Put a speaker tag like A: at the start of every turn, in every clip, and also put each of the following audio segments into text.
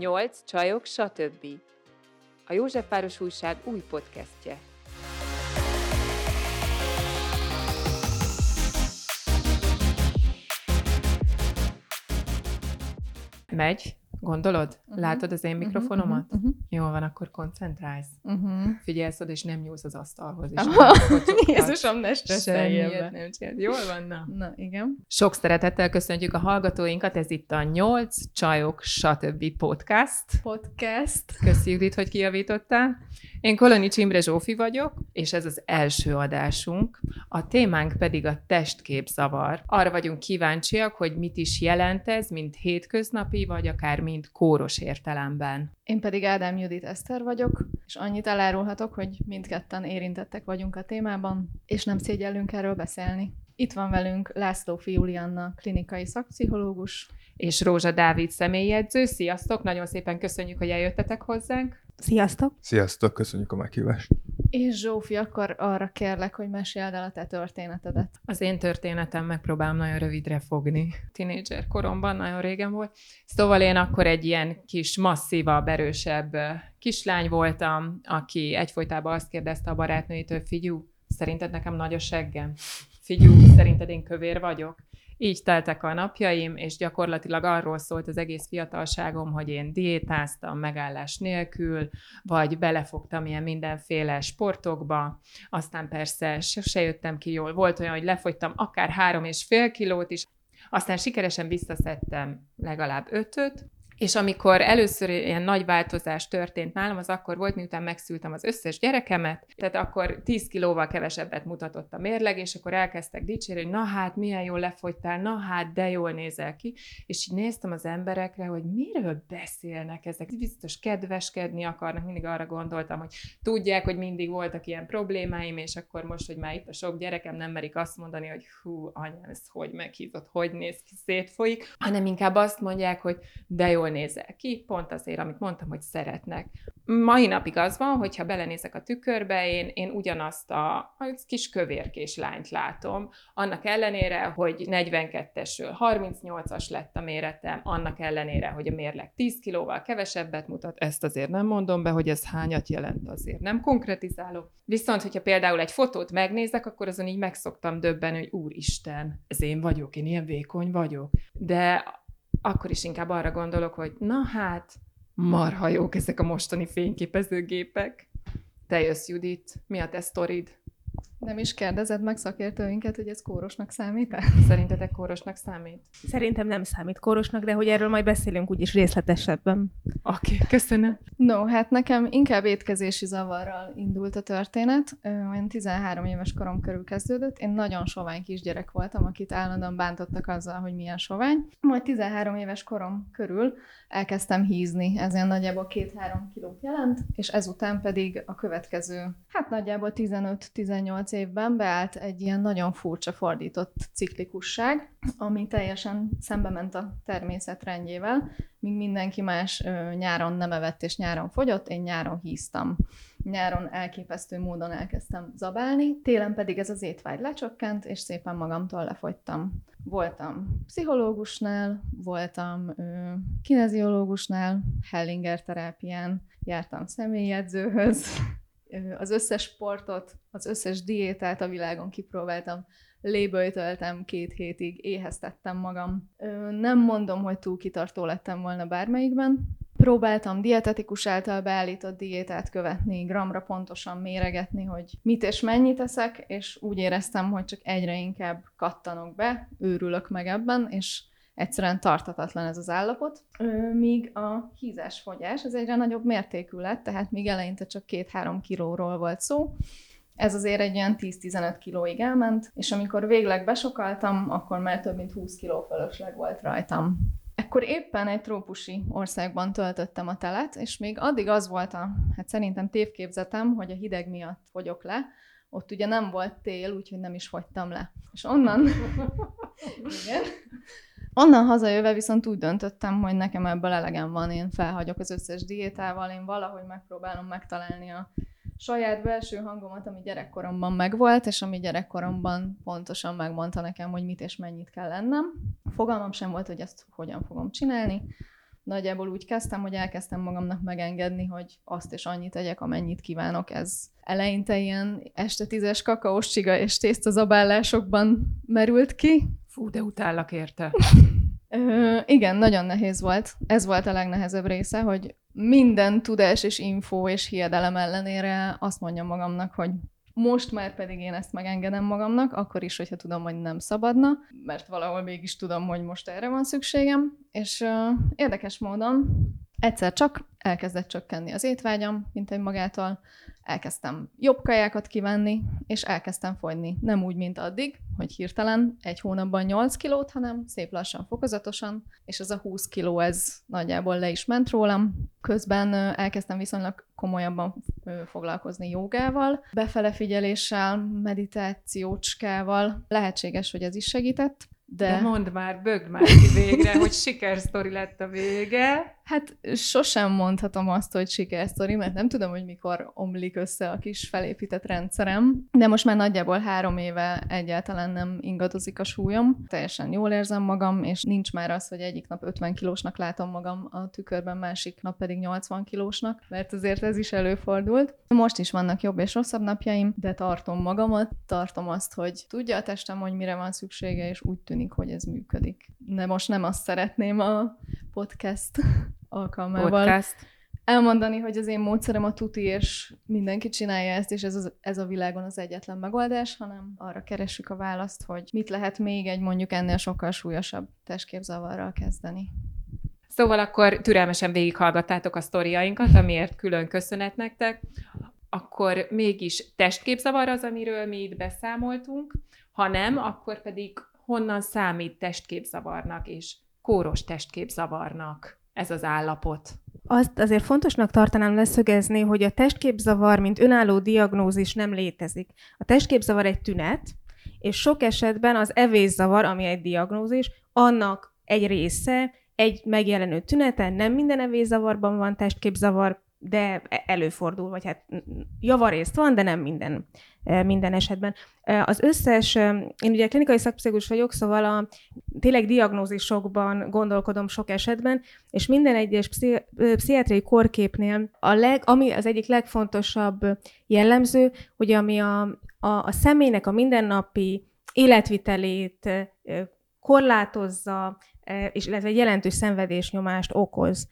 A: Nyolc csajok, stb. A Józsefváros Újság új podcastje. Megy? Gondolod? Uh-huh. Látod az én mikrofonomat? Uh-huh. Uh-huh. Jól van, akkor koncentrálsz. Uh-huh. Figyelsz oda, és nem nyúlsz az asztalhoz. És
B: Jézusom, ne stresszeljél
A: nem csinálod. Jól van, na.
B: Na, igen.
A: Sok szeretettel köszöntjük a hallgatóinkat, ez itt a Nyolc Csajok, stb. podcast.
B: Podcast.
A: Köszi, Judit, hogy kijavítottál. Én Koloni Csimre Zsófi vagyok, és ez az első adásunk. A témánk pedig a testképzavar. Arra vagyunk kíváncsiak, hogy mit is jelent ez, mint hétköznapi, vagy akár mint kóros értelemben.
B: Én pedig Ádám Judit Eszter vagyok, és annyit elárulhatok, hogy mindketten érintettek vagyunk a témában, és nem szégyellünk erről beszélni. Itt van velünk László Fiulianna, klinikai szakpszichológus.
A: És Rózsa Dávid személyedző. Sziasztok! Nagyon szépen köszönjük, hogy eljöttetek hozzánk.
C: Sziasztok!
D: Sziasztok, köszönjük a meghívást!
B: És Zsófi, akkor arra kérlek, hogy meséld el a te történetedet.
A: Az én történetem megpróbálom nagyon rövidre fogni. Tinédzser koromban, nagyon régen volt. Szóval én akkor egy ilyen kis masszívabb, erősebb kislány voltam, aki egyfolytában azt kérdezte a barátnőitől, figyú, szerinted nekem nagy a seggem? Figyú, szerinted én kövér vagyok? Így teltek a napjaim, és gyakorlatilag arról szólt az egész fiatalságom, hogy én diétáztam megállás nélkül, vagy belefogtam ilyen mindenféle sportokba, aztán persze se jöttem ki jól. Volt olyan, hogy lefogytam akár három és fél kilót is, aztán sikeresen visszaszedtem legalább ötöt, és amikor először ilyen nagy változás történt nálam, az akkor volt, miután megszültem az összes gyerekemet, tehát akkor 10 kilóval kevesebbet mutatott a mérleg, és akkor elkezdtek dicsérni, hogy na hát, milyen jól lefogytál, na hát, de jól nézel ki, és így néztem az emberekre, hogy miről beszélnek ezek, biztos kedveskedni akarnak, mindig arra gondoltam, hogy tudják, hogy mindig voltak ilyen problémáim, és akkor most, hogy már itt a sok gyerekem nem merik azt mondani, hogy hú, anyám, ez hogy meghízott, hogy néz ki, szétfolyik, hanem inkább azt mondják, hogy de jól nézel ki, pont azért, amit mondtam, hogy szeretnek. Mai napig az van, hogyha belenézek a tükörbe, én, én ugyanazt a, a kis kövérkés lányt látom, annak ellenére, hogy 42-esről 38-as lett a méretem, annak ellenére, hogy a mérleg 10 kilóval kevesebbet mutat, ezt azért nem mondom be, hogy ez hányat jelent, azért nem konkretizálok. Viszont, hogyha például egy fotót megnézek, akkor azon így megszoktam döbben, hogy úristen, ez én vagyok, én ilyen vékony vagyok. De akkor is inkább arra gondolok, hogy na hát, marha jók ezek a mostani fényképezőgépek. Te jössz, Judit, mi a te sztorid?
B: Nem is kérdezed meg szakértőinket, hogy ez kórosnak számít -e?
A: Szerintetek kórosnak számít?
C: Szerintem nem számít kórosnak, de hogy erről majd beszélünk úgyis részletesebben.
A: Oké, okay, köszönöm.
B: No, hát nekem inkább étkezési zavarral indult a történet. Olyan 13 éves korom körül kezdődött. Én nagyon sovány kisgyerek voltam, akit állandóan bántottak azzal, hogy milyen sovány. Majd 13 éves korom körül elkezdtem hízni. Ez olyan nagyjából 2-3 kilót jelent, és ezután pedig a következő, hát nagyjából 15-18 évben beállt egy ilyen nagyon furcsa fordított ciklikusság, ami teljesen szembe ment a természet rendjével, míg mindenki más nyáron nem evett és nyáron fogyott, én nyáron híztam. Nyáron elképesztő módon elkezdtem zabálni, télen pedig ez az étvágy lecsökkent, és szépen magamtól lefogytam. Voltam pszichológusnál, voltam ö, kineziológusnál, Hellinger terápián, jártam személyedzőhöz, az összes sportot, az összes diétát a világon kipróbáltam, léböjtöltem két hétig, éheztettem magam. Nem mondom, hogy túl kitartó lettem volna bármelyikben. Próbáltam dietetikus által beállított diétát követni, gramra pontosan méregetni, hogy mit és mennyit eszek, és úgy éreztem, hogy csak egyre inkább kattanok be, őrülök meg ebben, és egyszerűen tartatatlan ez az állapot, míg a hízásfogyás az egyre nagyobb mértékű lett, tehát míg eleinte csak 2-3 kilóról volt szó, ez azért egy olyan 10-15 kilóig elment, és amikor végleg besokaltam, akkor már több mint 20 kiló fölösleg volt rajtam. Ekkor éppen egy trópusi országban töltöttem a telet, és még addig az volt a, hát szerintem tévképzetem, hogy a hideg miatt fogyok le, ott ugye nem volt tél, úgyhogy nem is fogytam le. És onnan... Igen. Onnan hazajöve viszont úgy döntöttem, hogy nekem ebből elegem van, én felhagyok az összes diétával, én valahogy megpróbálom megtalálni a saját belső hangomat, ami gyerekkoromban megvolt, és ami gyerekkoromban pontosan megmondta nekem, hogy mit és mennyit kell lennem. Fogalmam sem volt, hogy ezt hogyan fogom csinálni. nagyjából úgy kezdtem, hogy elkezdtem magamnak megengedni, hogy azt és annyit tegyek, amennyit kívánok. Ez eleinte ilyen este tízes kakaós csiga és tésztazabálásokban merült ki.
A: Fú, de utállak érte.
B: Ö, igen, nagyon nehéz volt. Ez volt a legnehezebb része, hogy minden tudás és info és hiedelem ellenére azt mondjam magamnak, hogy most már pedig én ezt megengedem magamnak, akkor is, hogyha tudom, hogy nem szabadna, mert valahol mégis tudom, hogy most erre van szükségem, és uh, érdekes módon egyszer csak elkezdett csökkenni az étvágyam, mint egy magától, elkezdtem jobb kajákat kivenni, és elkezdtem fogyni. Nem úgy, mint addig, hogy hirtelen egy hónapban 8 kilót, hanem szép lassan, fokozatosan, és ez a 20 kiló, ez nagyjából le is ment rólam. Közben elkezdtem viszonylag komolyabban foglalkozni jogával, befele figyeléssel, meditációcskával. Lehetséges, hogy ez is segített.
A: De, de mondd már, bögd már ki végre, hogy sikersztori lett a vége.
B: Hát sosem mondhatom azt, hogy sikersztori, mert nem tudom, hogy mikor omlik össze a kis felépített rendszerem, de most már nagyjából három éve egyáltalán nem ingadozik a súlyom. Teljesen jól érzem magam, és nincs már az, hogy egyik nap 50 kilósnak látom magam a tükörben, másik nap pedig 80 kilósnak, mert azért ez is előfordult. Most is vannak jobb és rosszabb napjaim, de tartom magamat, tartom azt, hogy tudja a testem, hogy mire van szüksége, és úgy tűnik, hogy ez működik. De most nem azt szeretném a podcast alkalmával Podcast. elmondani, hogy az én módszerem a tuti, és mindenki csinálja ezt, és ez, az, ez a világon az egyetlen megoldás, hanem arra keressük a választ, hogy mit lehet még egy mondjuk ennél sokkal súlyosabb testképzavarral kezdeni.
A: Szóval akkor türelmesen végighallgattátok a sztoriainkat, amiért külön köszönet nektek. Akkor mégis testképzavar az, amiről mi itt beszámoltunk, ha nem, akkor pedig honnan számít testképzavarnak és kóros testképzavarnak? Ez az állapot?
C: Azt azért fontosnak tartanám leszögezni, hogy a testképzavar, mint önálló diagnózis nem létezik. A testképzavar egy tünet, és sok esetben az evészavar, ami egy diagnózis, annak egy része, egy megjelenő tüneten, nem minden evészavarban van testképzavar, de előfordul, vagy hát javarészt van, de nem minden, minden esetben. Az összes, én ugye klinikai szakpszichológus vagyok, szóval a tényleg diagnózisokban gondolkodom sok esetben, és minden egyes pszichi- pszichiátriai korképnél a leg, ami az egyik legfontosabb jellemző, hogy ami a, a, a személynek a mindennapi életvitelét korlátozza, és illetve jelentős szenvedésnyomást okoz.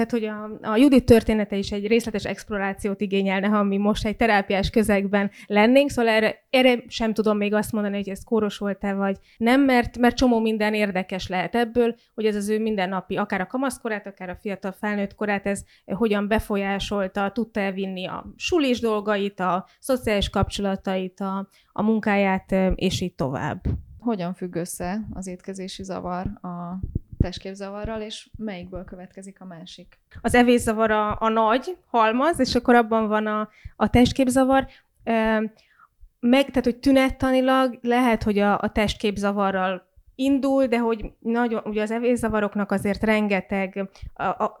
C: Tehát, hogy a, a Judit története is egy részletes explorációt igényelne, ha mi most egy terápiás közegben lennénk, szóval erre, erre sem tudom még azt mondani, hogy ez kóros volt-e, vagy nem, mert, mert csomó minden érdekes lehet ebből, hogy ez az ő mindennapi, akár a kamaszkorát, akár a fiatal felnőtt korát, ez hogyan befolyásolta, tudta elvinni a sulis dolgait, a szociális kapcsolatait, a, a munkáját, és így tovább.
B: Hogyan függ össze az étkezési zavar a testképzavarral, és melyikből következik a másik?
C: Az evészavar a, a nagy halmaz, és akkor abban van a, a testképzavar. Meg, tehát, hogy tünettanilag lehet, hogy a, a testképzavarral indul, de hogy nagyon, ugye az evészavaroknak azért rengeteg a, a, a,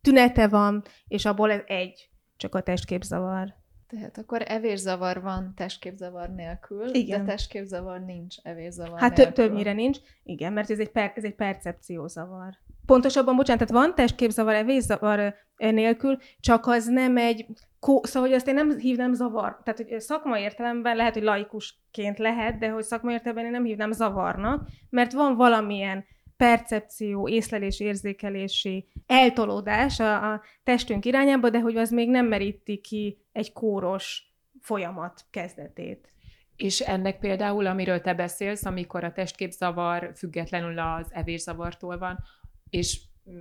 C: tünete van, és abból ez egy, csak a testképzavar.
B: Tehát akkor evészavar van testképzavar nélkül, igen. de testképzavar nincs evészavar
C: Hát nélkül. többnyire nincs, igen, mert ez egy, per, ez egy percepciózavar. Pontosabban, bocsánat, tehát van testképzavar, evészavar nélkül, csak az nem egy, kó, szóval hogy azt én nem hívnám zavar. Tehát, hogy szakmai értelemben lehet, hogy laikusként lehet, de hogy szakmai értelemben én nem hívnám zavarnak, mert van valamilyen percepció, észlelés, érzékelési eltolódás a, a testünk irányába, de hogy az még nem meríti ki egy kóros folyamat kezdetét.
A: És ennek például, amiről te beszélsz, amikor a testképzavar függetlenül az evészavartól van, és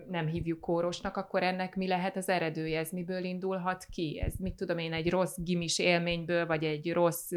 A: nem hívjuk kórosnak, akkor ennek mi lehet az eredője? Ez miből indulhat ki? Ez mit tudom én, egy rossz gimis élményből, vagy egy rossz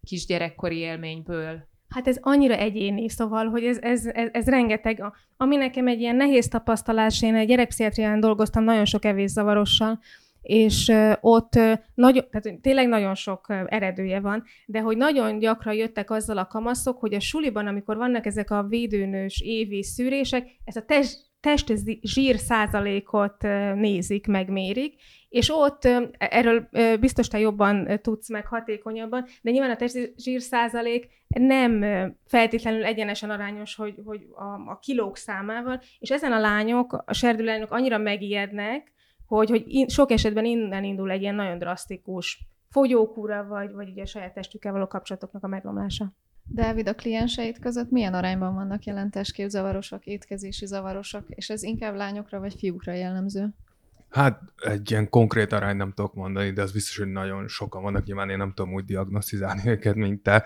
A: kisgyerekkori élményből?
C: Hát ez annyira egyéni, szóval, hogy ez, ez, ez, ez rengeteg. Ami nekem egy ilyen nehéz tapasztalás, én egy gyerekpszichiátrián dolgoztam nagyon sok evészavarossal, és ott nagyon, tehát tényleg nagyon sok eredője van, de hogy nagyon gyakran jöttek azzal a kamaszok, hogy a suliban, amikor vannak ezek a védőnős évi szűrések, ezt a test, test zsír százalékot nézik, megmérik, és ott erről biztos te jobban tudsz meg hatékonyabban, de nyilván a testzsír százalék nem feltétlenül egyenesen arányos, hogy, hogy a, a kilók számával, és ezen a lányok, a serdülányok annyira megijednek, hogy, hogy in, sok esetben innen indul egy ilyen nagyon drasztikus fogyókúra, vagy, vagy ugye a saját testükkel való kapcsolatoknak a megromlása.
B: Dávid, a klienseit között milyen arányban vannak jelen testképzavarosok, étkezési zavarosok, és ez inkább lányokra vagy fiúkra jellemző?
D: Hát egy ilyen konkrét arány nem tudok mondani, de az biztos, hogy nagyon sokan vannak, nyilván én nem tudom úgy diagnosztizálni őket, mint te.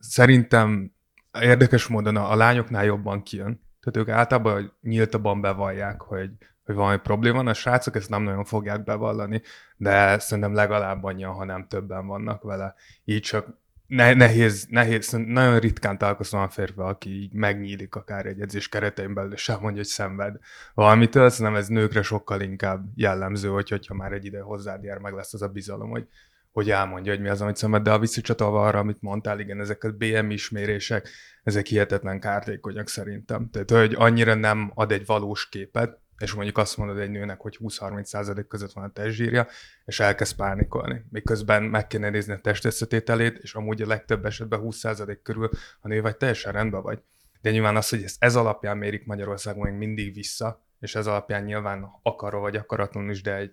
D: Szerintem érdekes módon a, lányoknál jobban kijön. Tehát ők általában nyíltabban bevallják, hogy, hogy valami probléma van, a srácok ezt nem nagyon fogják bevallani, de szerintem legalább annyian, ha nem többen vannak vele. Így csak ne, nehéz, nehéz, nagyon ritkán találkozom a férfi, aki így megnyílik akár egy edzés keretein belül, és mondja, hogy szenved valamitől, szerintem ez nőkre sokkal inkább jellemző, hogy, hogyha már egy ide hozzád jár, meg lesz az a bizalom, hogy, hogy elmondja, hogy mi az, amit szenved, de a visszacsatolva arra, amit mondtál, igen, ezek a BM ismérések, ezek hihetetlen kártékonyak szerintem. Tehát, hogy annyira nem ad egy valós képet, és mondjuk azt mondod egy nőnek, hogy 20-30% között van a testzsírja, és elkezd pánikolni. Miközben meg kéne nézni a testösszetételét, és amúgy a legtöbb esetben 20% körül a nő vagy teljesen rendben vagy. De nyilván az, hogy ez, ez alapján mérik Magyarországon még mindig vissza, és ez alapján nyilván akarva vagy akaratlanul is, de egy,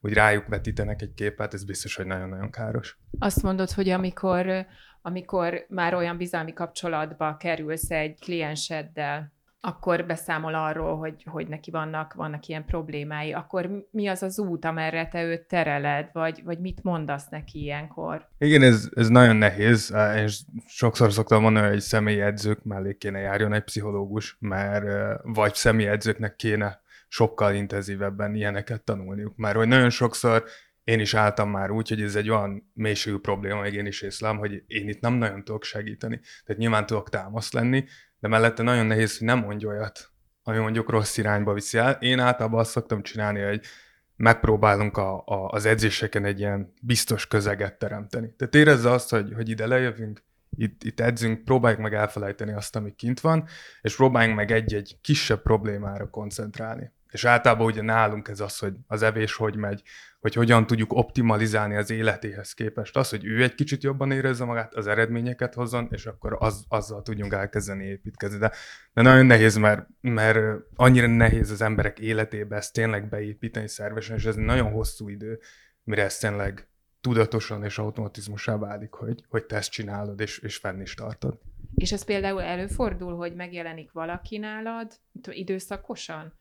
D: úgy rájuk vetítenek egy képet, ez biztos, hogy nagyon-nagyon káros.
A: Azt mondod, hogy amikor, amikor már olyan bizalmi kapcsolatba kerülsz egy klienseddel, akkor beszámol arról, hogy, hogy neki vannak, vannak ilyen problémái, akkor mi az az út, amerre te őt tereled, vagy, vagy mit mondasz neki ilyenkor?
D: Igen, ez, ez nagyon nehéz, és sokszor szoktam mondani, hogy személyedzők mellé kéne járjon egy pszichológus, mert vagy személyedzőknek kéne sokkal intenzívebben ilyeneket tanulniuk, mert hogy nagyon sokszor én is álltam már úgy, hogy ez egy olyan mélységű probléma, még én is észlem, hogy én itt nem nagyon tudok segíteni. Tehát nyilván tudok támasz lenni, de mellette nagyon nehéz, hogy nem mondj olyat, ami mondjuk rossz irányba viszi el. Én általában azt szoktam csinálni, hogy megpróbálunk a, a, az edzéseken egy ilyen biztos közeget teremteni. Tehát érezze azt, hogy, hogy ide lejövünk, itt, itt edzünk, próbáljuk meg elfelejteni azt, ami kint van, és próbáljunk meg egy-egy kisebb problémára koncentrálni. És általában ugye nálunk ez az, hogy az evés hogy megy, hogy hogyan tudjuk optimalizálni az életéhez képest. Az, hogy ő egy kicsit jobban érezze magát, az eredményeket hozzon, és akkor az, azzal tudjunk elkezdeni építkezni. De, de nagyon nehéz, mert, mert annyira nehéz az emberek életébe ezt tényleg beépíteni szervesen, és ez nagyon hosszú idő, mire ez tényleg tudatosan és automatizmusá válik, hogy, hogy te ezt csinálod, és, és fenn is tartod.
A: És ez például előfordul, hogy megjelenik valaki nálad időszakosan?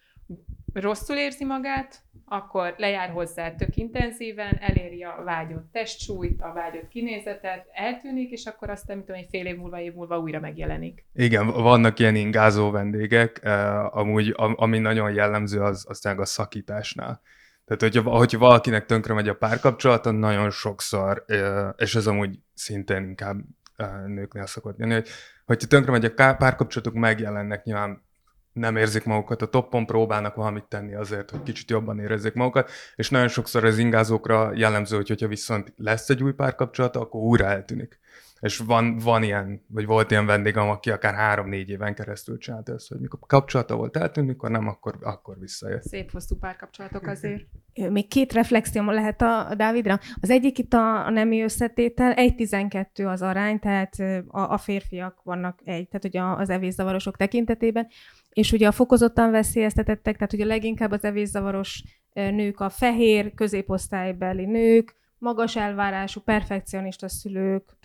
A: Rosszul érzi magát, akkor lejár hozzá tök intenzíven, eléri a vágyott testsúlyt, a vágyott kinézetet, eltűnik, és akkor aztán, mit tudom, egy fél év múlva, év múlva újra megjelenik.
D: Igen, vannak ilyen ingázó vendégek, eh, amúgy ami nagyon jellemző az aztán a szakításnál. Tehát, hogyha, hogyha valakinek tönkre megy a párkapcsolata, nagyon sokszor, eh, és ez amúgy szintén inkább eh, nőknél szokott jönni, hogy hogyha tönkre megy a párkapcsolatok, megjelennek nyilván nem érzik magukat a toppon, próbálnak valamit tenni azért, hogy kicsit jobban érezzék magukat, és nagyon sokszor az ingázókra jellemző, hogy hogyha viszont lesz egy új párkapcsolata, akkor újra eltűnik. És van, van ilyen, vagy volt ilyen vendégem, aki akár három-négy éven keresztül csinálta ezt, hogy mikor kapcsolata volt eltűnik, mikor nem, akkor, akkor visszajött.
A: Szép hosszú párkapcsolatok azért.
C: Még két reflexióm lehet a, a Dávidra. Az egyik itt a, a nemi összetétel, 1-12 az arány, tehát a, a férfiak vannak egy, tehát ugye az evészavarosok tekintetében, és ugye a fokozottan veszélyeztetettek, tehát ugye leginkább az evészavaros nők a fehér középosztálybeli nők, magas elvárású, perfekcionista szülők,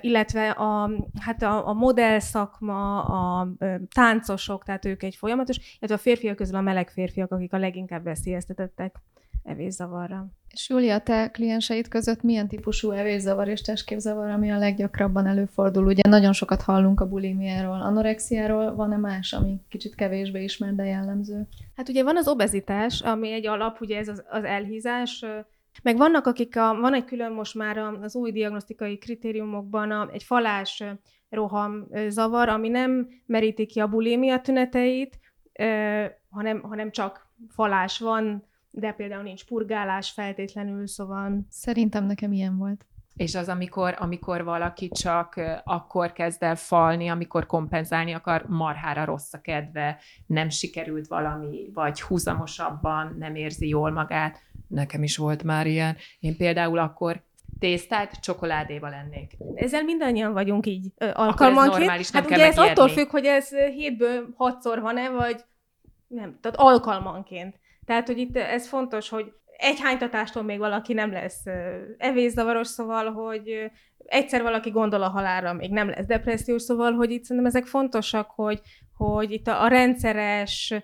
C: illetve a, hát a, a modell szakma, a táncosok, tehát ők egy folyamatos, illetve a férfiak közül a meleg férfiak, akik a leginkább veszélyeztetettek evészavarra.
B: És Júlia, te klienseid között milyen típusú evészavar és testképzavar, ami a leggyakrabban előfordul? Ugye nagyon sokat hallunk a bulimiáról, anorexiáról, van-e más, ami kicsit kevésbé ismert, de jellemző?
C: Hát ugye van az obezitás, ami egy alap, ugye ez az, az elhízás, meg vannak, akik, a, van egy külön most már az új diagnosztikai kritériumokban a, egy falás roham zavar, ami nem meríti ki a bulimia tüneteit, hanem, hanem csak falás van, de például nincs purgálás feltétlenül, szóval...
B: Szerintem nekem ilyen volt.
A: És az, amikor, amikor valaki csak akkor kezd el falni, amikor kompenzálni akar, marhára rossz a kedve, nem sikerült valami, vagy húzamosabban nem érzi jól magát. Nekem is volt már ilyen. Én például akkor tésztát csokoládéval lennék.
C: Ezzel mindannyian vagyunk így ö, alkalmanként.
A: normális, nem
C: hát
A: kell
C: ugye ez
A: megijedni.
C: attól függ, hogy ez hétből hatszor van-e, vagy nem, tehát alkalmanként. Tehát, hogy itt ez fontos, hogy egy hánytatástól még valaki nem lesz evészavaros, szóval, hogy egyszer valaki gondol a halálra, még nem lesz depressziós, szóval, hogy itt szerintem ezek fontosak, hogy, hogy itt a, a rendszeres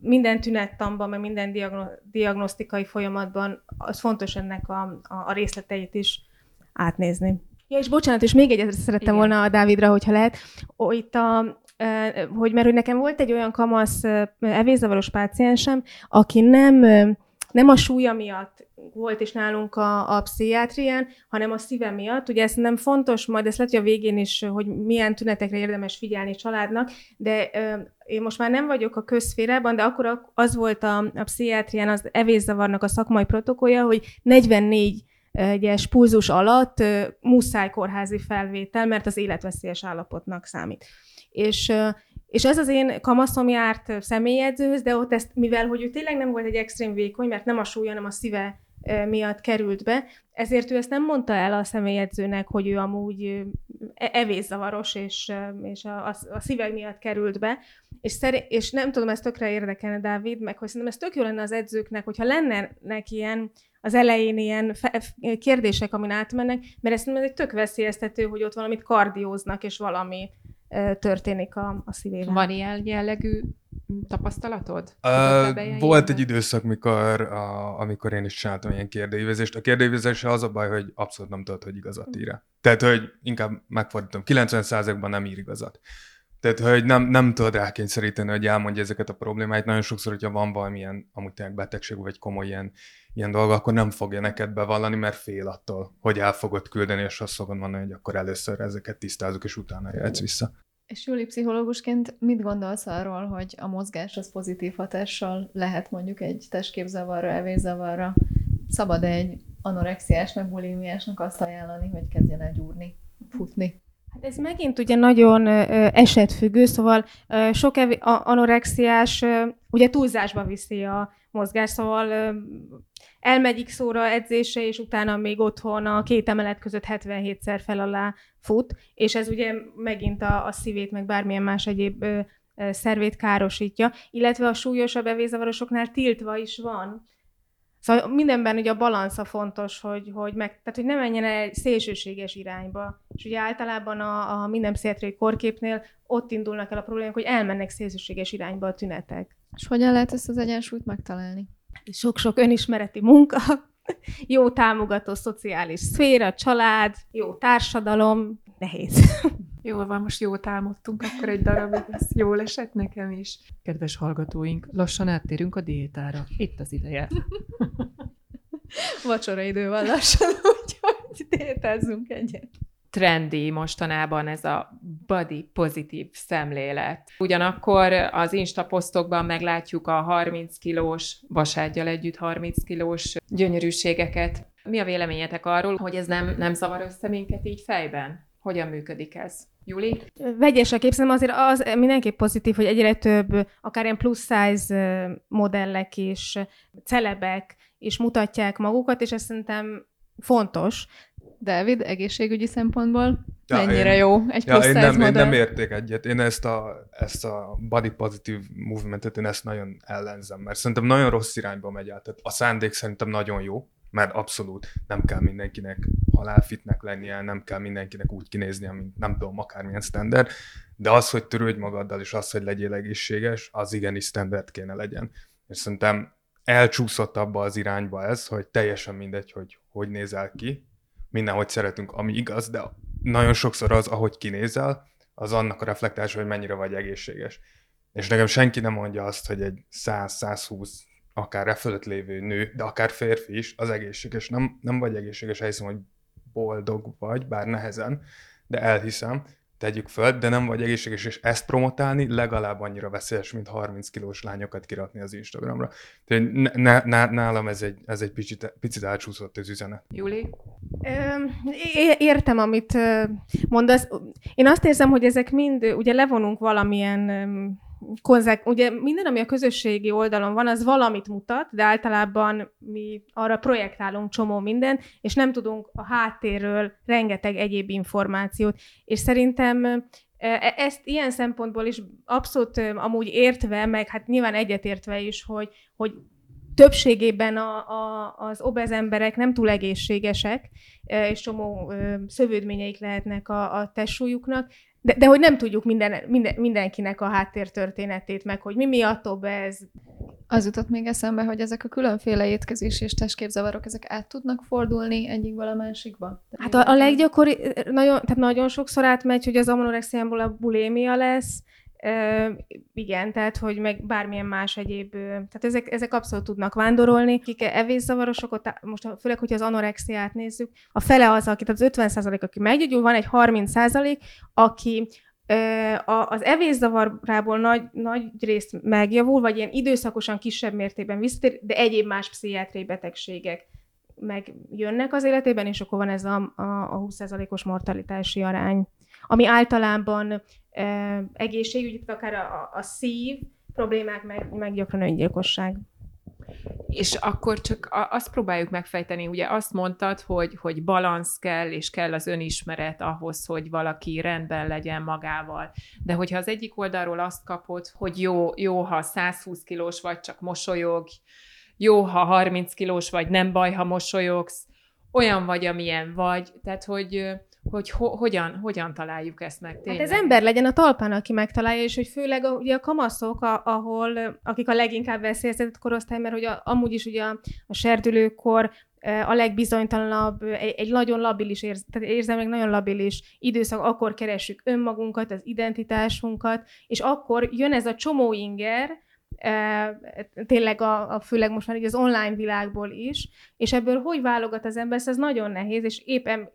C: minden tünettamban, meg minden diagno- diagnosztikai folyamatban az fontos ennek a, a, a részleteit is átnézni. Ja, és bocsánat, és még egyet szerettem
A: Igen.
C: volna a Dávidra, hogyha lehet. Ó, itt a, hogy mert hogy nekem volt egy olyan kamasz evészavaros páciensem, aki nem, nem a súlya miatt volt is nálunk a, a pszichiátrián, hanem a szíve miatt. Ugye ez nem fontos, majd ezt lehet, hogy a végén is, hogy milyen tünetekre érdemes figyelni családnak, de ö, én most már nem vagyok a közférában, de akkor ak- az volt a, a pszichiátrián az evészavarnak a szakmai protokollja, hogy 44 egyes pulzus alatt ö, muszáj kórházi felvétel, mert az életveszélyes állapotnak számít. És, és ez az én kamaszom járt személyedzőhöz, de ott ezt, mivel hogy ő tényleg nem volt egy extrém vékony, mert nem a súlya, hanem a szíve miatt került be, ezért ő ezt nem mondta el a személyedzőnek, hogy ő amúgy e- evészavaros, és, és a, a, a szíve miatt került be, és, szeré- és nem tudom, ez tökre érdekelne, Dávid, meg hogy szerintem ez tök jó lenne az edzőknek, hogyha lennének ilyen az elején ilyen fe- kérdések, amin átmennek, mert ezt ez egy tök veszélyeztető, hogy ott valamit kardióznak, és valami történik a, a szívével.
A: Van ilyen jellegű tapasztalatod?
D: Uh, volt egy időszak, mikor, a, amikor én is csináltam ilyen kérdőívezést. A kérdőívezéssel az a baj, hogy abszolút nem tudod, hogy igazat ír Tehát, hogy inkább megfordítom, 90%-ban nem ír igazat. Tehát, hogy nem, nem tudod rákényszeríteni, hogy elmondja ezeket a problémáit. Nagyon sokszor, hogyha van valamilyen amúgy tényleg betegség, vagy komoly ilyen, ilyen dolga, akkor nem fogja neked bevallani, mert fél attól, hogy el fogod küldeni, és azt fogod mondani, hogy akkor először ezeket tisztázunk, és utána jöhetsz vissza.
B: És Júli pszichológusként mit gondolsz arról, hogy a mozgás az pozitív hatással lehet mondjuk egy testképzavarra, evészavarra? Szabad egy anorexiásnak, bulimiásnak azt ajánlani, hogy kezdjen el gyúrni, futni?
C: Hát ez megint ugye nagyon esetfüggő, szóval sok anorexiás ugye túlzásba viszi a mozgás, szóval elmegy x edzése, és utána még otthon a két emelet között 77-szer fel alá fut, és ez ugye megint a, a szívét, meg bármilyen más egyéb ö, ö, szervét károsítja, illetve a súlyosabb evézavarosoknál tiltva is van. Szóval mindenben ugye a balansza fontos, hogy, hogy, meg, tehát, hogy ne menjen el szélsőséges irányba. És ugye általában a, a minden pszichiátriai korképnél ott indulnak el a problémák, hogy elmennek szélsőséges irányba a tünetek.
B: És hogyan lehet ezt az egyensúlyt megtalálni?
C: Sok-sok önismereti munka, jó támogató szociális szféra, család, jó társadalom, nehéz.
A: Jól van, most jót álmodtunk, akkor egy darabig, ez jól esett nekem is. Kedves hallgatóink, lassan áttérünk a diétára. Itt az ideje.
B: Vacsora idő van lassan, úgyhogy tétezzünk egyet.
A: Trendi mostanában ez a body pozitív szemlélet. Ugyanakkor az Insta posztokban meglátjuk a 30 kilós, vaságyjal együtt 30 kilós gyönyörűségeket. Mi a véleményetek arról, hogy ez nem, nem zavar össze minket így fejben? Hogyan működik ez? Juli?
C: Vegyes a képzem, azért az mindenképp pozitív, hogy egyre több, akár ilyen plusz size modellek és celebek is mutatják magukat, és ez szerintem fontos.
B: David, egészségügyi szempontból
D: Ja,
B: mennyire
D: én-
B: jó egy
D: Ja,
B: plusz
D: én nem, én nem érték egyet. Én ezt a, ezt a body positive movementet, én ezt nagyon ellenzem, mert szerintem nagyon rossz irányba megy el. Tehát a szándék szerintem nagyon jó, mert abszolút nem kell mindenkinek halálfitnek lennie, nem kell mindenkinek úgy kinéznie, mint nem tudom, akármilyen standard, de az, hogy törődj magaddal, és az, hogy legyél egészséges, az igenis standard kéne legyen. És szerintem elcsúszott abba az irányba ez, hogy teljesen mindegy, hogy hogy nézel ki, mindenhogy szeretünk, ami igaz, de nagyon sokszor az, ahogy kinézel, az annak a reflektása, hogy mennyire vagy egészséges. És nekem senki nem mondja azt, hogy egy 100-120 akár e fölött lévő nő, de akár férfi is, az egészséges. Nem, nem vagy egészséges, elhiszem, hogy boldog vagy, bár nehezen, de elhiszem, tegyük föl, de nem vagy egészséges, és ezt promotálni legalább annyira veszélyes, mint 30 kilós lányokat kirakni az Instagramra. Tehát ne, ne, nálam ez egy, ez egy picit, picit átsúszott az üzenet.
A: Júli?
C: Értem, amit mondasz. Én azt érzem, hogy ezek mind, ugye levonunk valamilyen konzek, ugye minden, ami a közösségi oldalon van, az valamit mutat, de általában mi arra projektálunk csomó minden, és nem tudunk a háttérről rengeteg egyéb információt. És szerintem e, e, ezt ilyen szempontból is abszolút amúgy értve, meg hát nyilván egyetértve is, hogy, hogy többségében a, a, az obez emberek nem túl egészségesek, és csomó szövődményeik lehetnek a, a testsúlyuknak, de, de hogy nem tudjuk minden, minden, mindenkinek a háttértörténetét, meg hogy mi miatt ez.
B: Az jutott még eszembe, hogy ezek a különféle étkezés és testképzavarok, ezek át tudnak fordulni egyikből a másikba?
C: Hát a, a leggyakori, nagyon, tehát nagyon sokszor átmegy, hogy az anorexiámból a bulémia lesz, igen, tehát, hogy meg bármilyen más egyéb, tehát ezek, ezek abszolút tudnak vándorolni. Kik evészavarosok, most főleg, hogyha az anorexiát nézzük, a fele az, aki, tehát az 50 százalék, aki meggyógyul, van egy 30 százalék, aki az evészavarából nagy, nagy részt megjavul, vagy ilyen időszakosan kisebb mértékben visszatér, de egyéb más pszichiátriai betegségek megjönnek az életében, és akkor van ez a, a, a 20%-os mortalitási arány, ami általában egészségügyi, akár a, a szív problémák, meg, meg gyakran öngyilkosság.
A: És akkor csak azt próbáljuk megfejteni, ugye azt mondtad, hogy, hogy balansz kell, és kell az önismeret ahhoz, hogy valaki rendben legyen magával. De hogyha az egyik oldalról azt kapod, hogy jó, jó ha 120 kilós vagy, csak mosolyog, jó, ha 30 kilós vagy, nem baj, ha mosolyogsz, olyan vagy, amilyen vagy, tehát hogy hogy ho- hogyan, hogyan találjuk ezt meg
C: tényleg. Hát ez ember legyen a talpán, aki megtalálja, és hogy főleg a, ugye a kamaszok, a, ahol, akik a leginkább veszélyeztetett korosztály, mert hogy a, amúgy is ugye a, a serdülőkor a legbizonytalanabb, egy, egy nagyon labilis, érz, tehát érzelmileg nagyon labilis időszak, akkor keressük önmagunkat, az identitásunkat, és akkor jön ez a csomó inger, tényleg a, a, főleg most már így az online világból is, és ebből hogy válogat az ember, ez nagyon nehéz, és éppen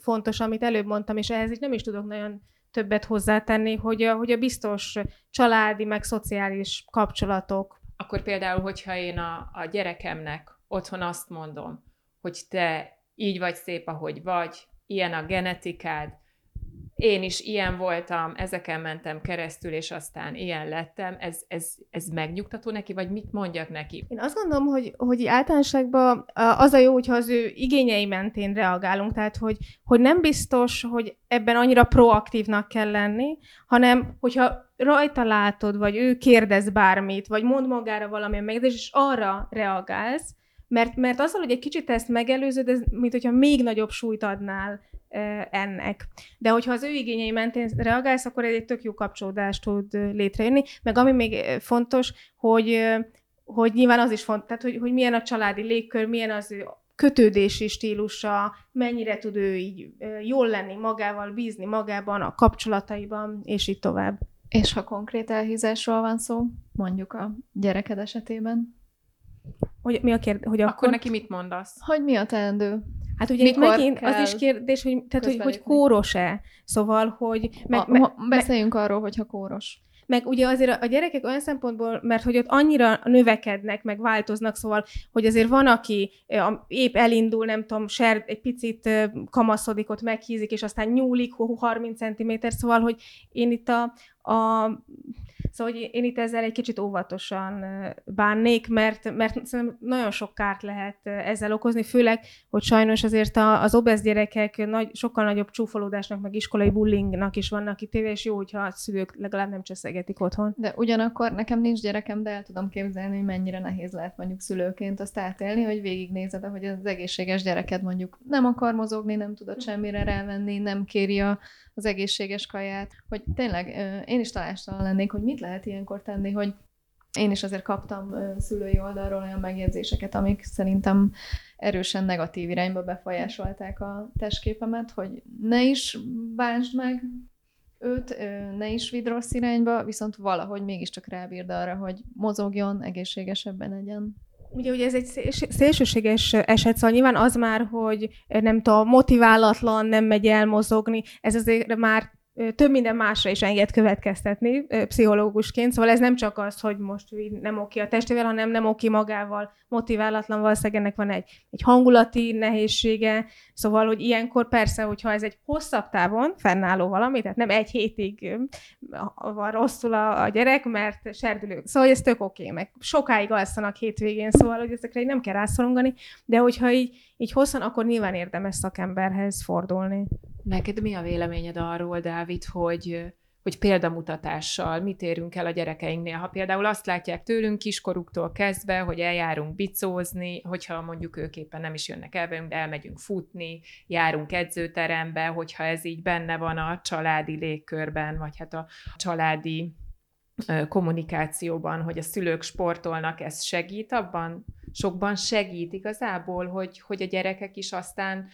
C: fontos, amit előbb mondtam, és ehhez is nem is tudok nagyon többet hozzátenni, hogy a, hogy a biztos családi, meg szociális kapcsolatok.
A: Akkor például, hogyha én a, a gyerekemnek otthon azt mondom, hogy te így vagy szép, ahogy vagy, ilyen a genetikád, én is ilyen voltam, ezeken mentem keresztül, és aztán ilyen lettem, ez, ez, ez megnyugtató neki, vagy mit mondjak neki?
C: Én azt gondolom, hogy, hogy általánosságban az a jó, hogyha az ő igényei mentén reagálunk, tehát hogy, hogy nem biztos, hogy ebben annyira proaktívnak kell lenni, hanem hogyha rajta látod, vagy ő kérdez bármit, vagy mond magára valamilyen megjegyzést, és arra reagálsz, mert, mert azzal, hogy egy kicsit ezt megelőzöd, ez mint hogyha még nagyobb súlyt adnál ennek. De hogyha az ő igényei mentén reagálsz, akkor egy tök jó kapcsolódást tud létrejönni. Meg ami még fontos, hogy, hogy nyilván az is fontos, tehát hogy, hogy milyen a családi légkör, milyen az ő kötődési stílusa, mennyire tud ő így jól lenni magával, bízni magában, a kapcsolataiban, és így tovább.
B: És ha konkrét elhízásról van szó, mondjuk a gyereked esetében?
C: Hogy mi a kérdés? Hogy akkor,
A: akkor neki mit mondasz?
B: Hogy mi a teendő?
C: Hát ugye Mikor megint az is kérdés, hogy, tehát, hogy, hogy kóros-e. Szóval, hogy...
B: Meg, a, me, beszéljünk arról, hogyha kóros.
C: Meg ugye azért a gyerekek olyan szempontból, mert hogy ott annyira növekednek, meg változnak, szóval, hogy azért van, aki épp elindul, nem tudom, ser, egy picit kamaszodik, ott meghízik, és aztán nyúlik 30 cm, szóval, hogy én itt a, a Szóval hogy én itt ezzel egy kicsit óvatosan bánnék, mert, mert szerintem nagyon sok kárt lehet ezzel okozni, főleg, hogy sajnos azért az obez gyerekek nagy, sokkal nagyobb csúfolódásnak, meg iskolai bullyingnak is vannak kitéve, és jó, hogyha a szülők legalább nem cseszegetik otthon.
B: De ugyanakkor nekem nincs gyerekem, de el tudom képzelni, hogy mennyire nehéz lehet mondjuk szülőként azt átélni, hogy végignézed, hogy az egészséges gyereked mondjuk nem akar mozogni, nem tudod semmire rávenni, nem kéri a az egészséges kaját, hogy tényleg én is talástalan lennék, hogy mit lehet ilyenkor tenni, hogy én is azért kaptam szülői oldalról olyan megjegyzéseket, amik szerintem erősen negatív irányba befolyásolták a testképemet, hogy ne is bánsd meg őt, ne is vidd rossz irányba, viszont valahogy mégiscsak rábírd arra, hogy mozogjon, egészségesebben legyen.
C: Ugye, hogy ez egy szélsőséges eset, szóval nyilván az már, hogy nem tudom, motiválatlan, nem megy el mozogni, ez azért már több minden másra is enged következtetni pszichológusként, szóval ez nem csak az, hogy most nem oké a testével, hanem nem oké magával, motiválatlan valószínűleg ennek van egy, egy hangulati nehézsége, szóval, hogy ilyenkor persze, hogyha ez egy hosszabb távon fennálló valami, tehát nem egy hétig van rosszul a, a gyerek, mert serdülő, szóval ez tök oké, meg sokáig alszanak hétvégén, szóval, hogy ezekre így nem kell rászorongani, de hogyha így, így hosszan, akkor nyilván érdemes szakemberhez fordulni.
A: Neked mi a véleményed arról, Dávid, hogy, hogy példamutatással mit érünk el a gyerekeinknél? Ha például azt látják tőlünk kiskoruktól kezdve, hogy eljárunk bicózni, hogyha mondjuk ők éppen nem is jönnek el velünk, de elmegyünk futni, járunk edzőterembe, hogyha ez így benne van a családi légkörben, vagy hát a családi kommunikációban, hogy a szülők sportolnak, ez segít abban? Sokban segít igazából, hogy, hogy a gyerekek is aztán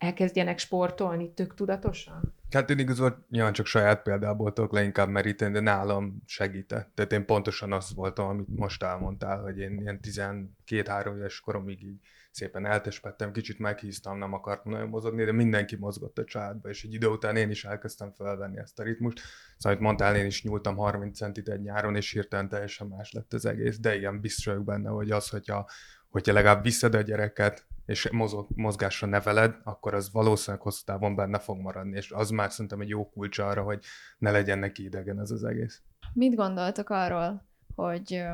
A: elkezdjenek sportolni tök tudatosan?
D: Hát én igazából nyilván csak saját példából tudok leginkább meríteni, de nálam segített. Tehát én pontosan az voltam, amit most elmondtál, hogy én ilyen 12-3 éves koromig így szépen eltespettem, kicsit meghíztam, nem akartam nagyon mozogni, de mindenki mozgott a családba, és egy idő után én is elkezdtem felvenni ezt a ritmust. Szóval, amit mondtál, én is nyúltam 30 centit egy nyáron, és hirtelen teljesen más lett az egész, de igen, biztos vagyok benne, hogy az, hogyha, hogyha legalább viszed a gyereket, és mozgásra neveled, akkor az valószínűleg hosszú távon benne fog maradni, és az már szerintem egy jó kulcs arra, hogy ne legyen neki idegen ez az egész.
B: Mit gondoltok arról, hogy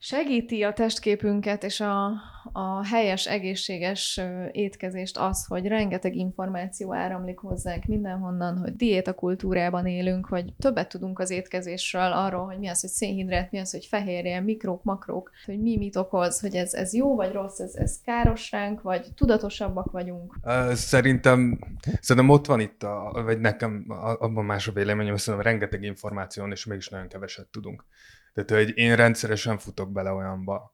B: Segíti a testképünket és a, a helyes, egészséges étkezést az, hogy rengeteg információ áramlik hozzánk mindenhonnan, hogy diétakultúrában élünk, hogy többet tudunk az étkezésről, arról, hogy mi az, hogy szénhidrát, mi az, hogy fehérje, mikrók, makrók, hogy mi mit okoz, hogy ez, ez jó vagy rossz, ez, ez káros ránk, vagy tudatosabbak vagyunk.
D: Szerintem, szerintem ott van itt, a, vagy nekem abban más a véleményem, szerintem rengeteg információn, és mégis nagyon keveset tudunk. Tehát, hogy én rendszeresen futok bele olyanba,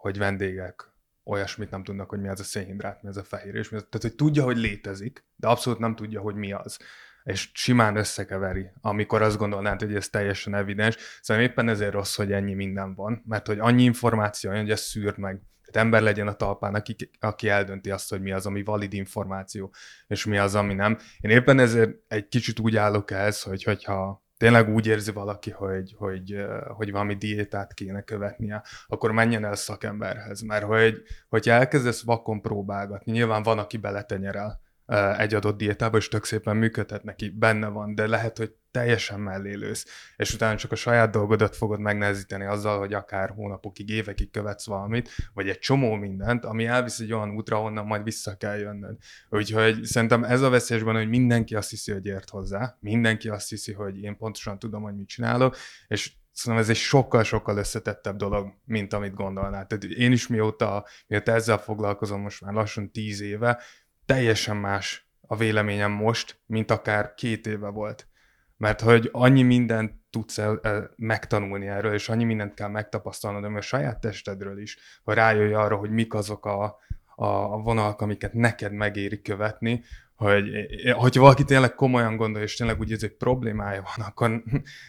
D: hogy vendégek olyasmit nem tudnak, hogy mi az a szénhidrát, mi az a fehér, és mi az. Tehát, hogy tudja, hogy létezik, de abszolút nem tudja, hogy mi az. És simán összekeveri, amikor azt gondolnád, hogy ez teljesen evidens. Szóval éppen ezért rossz, hogy ennyi minden van, mert hogy annyi információ, hogy ezt szűrt meg. Tehát ember legyen a talpán, aki, aki eldönti azt, hogy mi az, ami valid információ, és mi az, ami nem. Én éppen ezért egy kicsit úgy állok ehhez, hogy hogyha tényleg úgy érzi valaki, hogy, hogy, hogy valami diétát kéne követnie, akkor menjen el szakemberhez, mert hogy, hogyha elkezdesz vakon próbálgatni, nyilván van, aki beletenyerel egy adott diétába, és tök szépen működhet neki, benne van, de lehet, hogy teljesen mellélősz, és utána csak a saját dolgodat fogod megnehezíteni azzal, hogy akár hónapokig, évekig követsz valamit, vagy egy csomó mindent, ami elvisz egy olyan útra, onnan majd vissza kell jönnöd. Úgyhogy szerintem ez a veszélyesben, hogy mindenki azt hiszi, hogy ért hozzá, mindenki azt hiszi, hogy én pontosan tudom, hogy mit csinálok, és Szerintem ez egy sokkal-sokkal összetettebb dolog, mint amit gondolnál. Tehát én is mióta, mióta ezzel foglalkozom most már lassan tíz éve, teljesen más a véleményem most, mint akár két éve volt. Mert hogy annyi mindent tudsz el, el, megtanulni erről, és annyi mindent kell megtapasztalnod, ami a saját testedről is, hogy rájöjj arra, hogy mik azok a, a vonalak, amiket neked megéri követni, hogy hogyha valaki tényleg komolyan gondolja, és tényleg úgy ez egy problémája van, akkor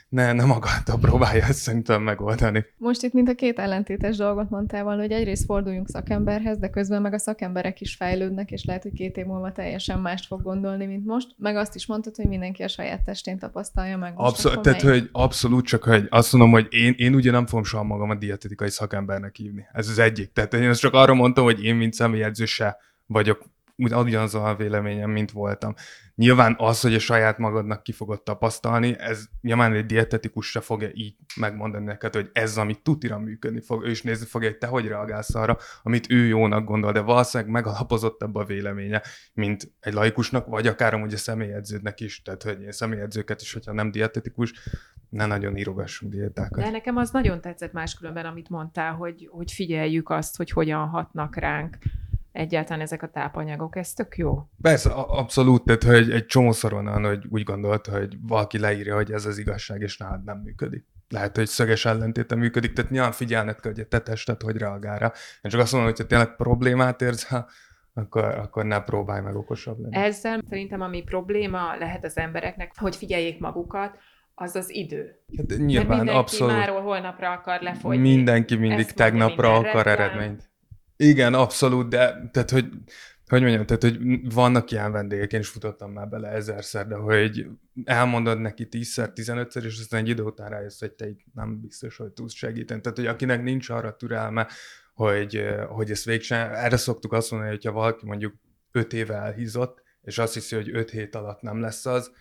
D: ne, nem magadta próbálja ezt szerintem megoldani.
B: Most itt mint a két ellentétes dolgot mondtál volna, hogy egyrészt forduljunk szakemberhez, de közben meg a szakemberek is fejlődnek, és lehet, hogy két év múlva teljesen mást fog gondolni, mint most. Meg azt is mondtad, hogy mindenki a saját testén tapasztalja meg.
D: Abszolút, tehát, hogy abszolút, csak hogy azt mondom, hogy én, én ugye nem fogom soha magam a dietetikai szakembernek hívni. Ez az egyik. Tehát én ezt csak arra mondtam, hogy én, mint személyedző se vagyok ugyanaz a véleményem, mint voltam. Nyilván az, hogy a saját magadnak ki fogod tapasztalni, ez nyilván egy dietetikus se fogja így megmondani neked, hogy ez, amit tutira működni fog, ő is nézni fogja, hogy te hogy reagálsz arra, amit ő jónak gondol, de valószínűleg megalapozott ebbe a véleménye, mint egy laikusnak, vagy akár amúgy a személyedződnek is, tehát hogy én személyedzőket is, hogyha nem dietetikus, ne nagyon írogassunk diétákat.
A: De nekem az nagyon tetszett máskülönben, amit mondtál, hogy, hogy figyeljük azt, hogy hogyan hatnak ránk egyáltalán ezek a tápanyagok, ez tök jó.
D: Persze, abszolút, tehát hogy egy csomószor van hogy úgy gondolt, hogy valaki leírja, hogy ez az igazság, és nálad nem működik. Lehet, hogy szöges ellentéte működik, tehát nyilván figyelned kell, hogy a te tested hogy reagál rá. Én csak azt mondom, hogy ha tényleg problémát érzel, akkor, akkor ne próbálj meg okosabb lenni.
A: Ezzel szerintem ami probléma lehet az embereknek, hogy figyeljék magukat, az az idő.
D: Hát nyilván, Mert
A: mindenki
D: abszolút.
A: máról holnapra akar lefogyni.
D: Mindenki mindig tegnapra akar eredményt. Igen, abszolút, de tehát, hogy hogy mondjam, tehát, hogy vannak ilyen vendégek, én is futottam már bele ezerszer, de hogy elmondod neki tízszer, tizenötször, és aztán egy idő után rájössz, hogy te nem biztos, hogy tudsz segíteni. Tehát, hogy akinek nincs arra türelme, hogy, hogy ezt végsen, erre szoktuk azt mondani, hogyha valaki mondjuk öt éve elhízott, és azt hiszi, hogy öt hét alatt nem lesz az,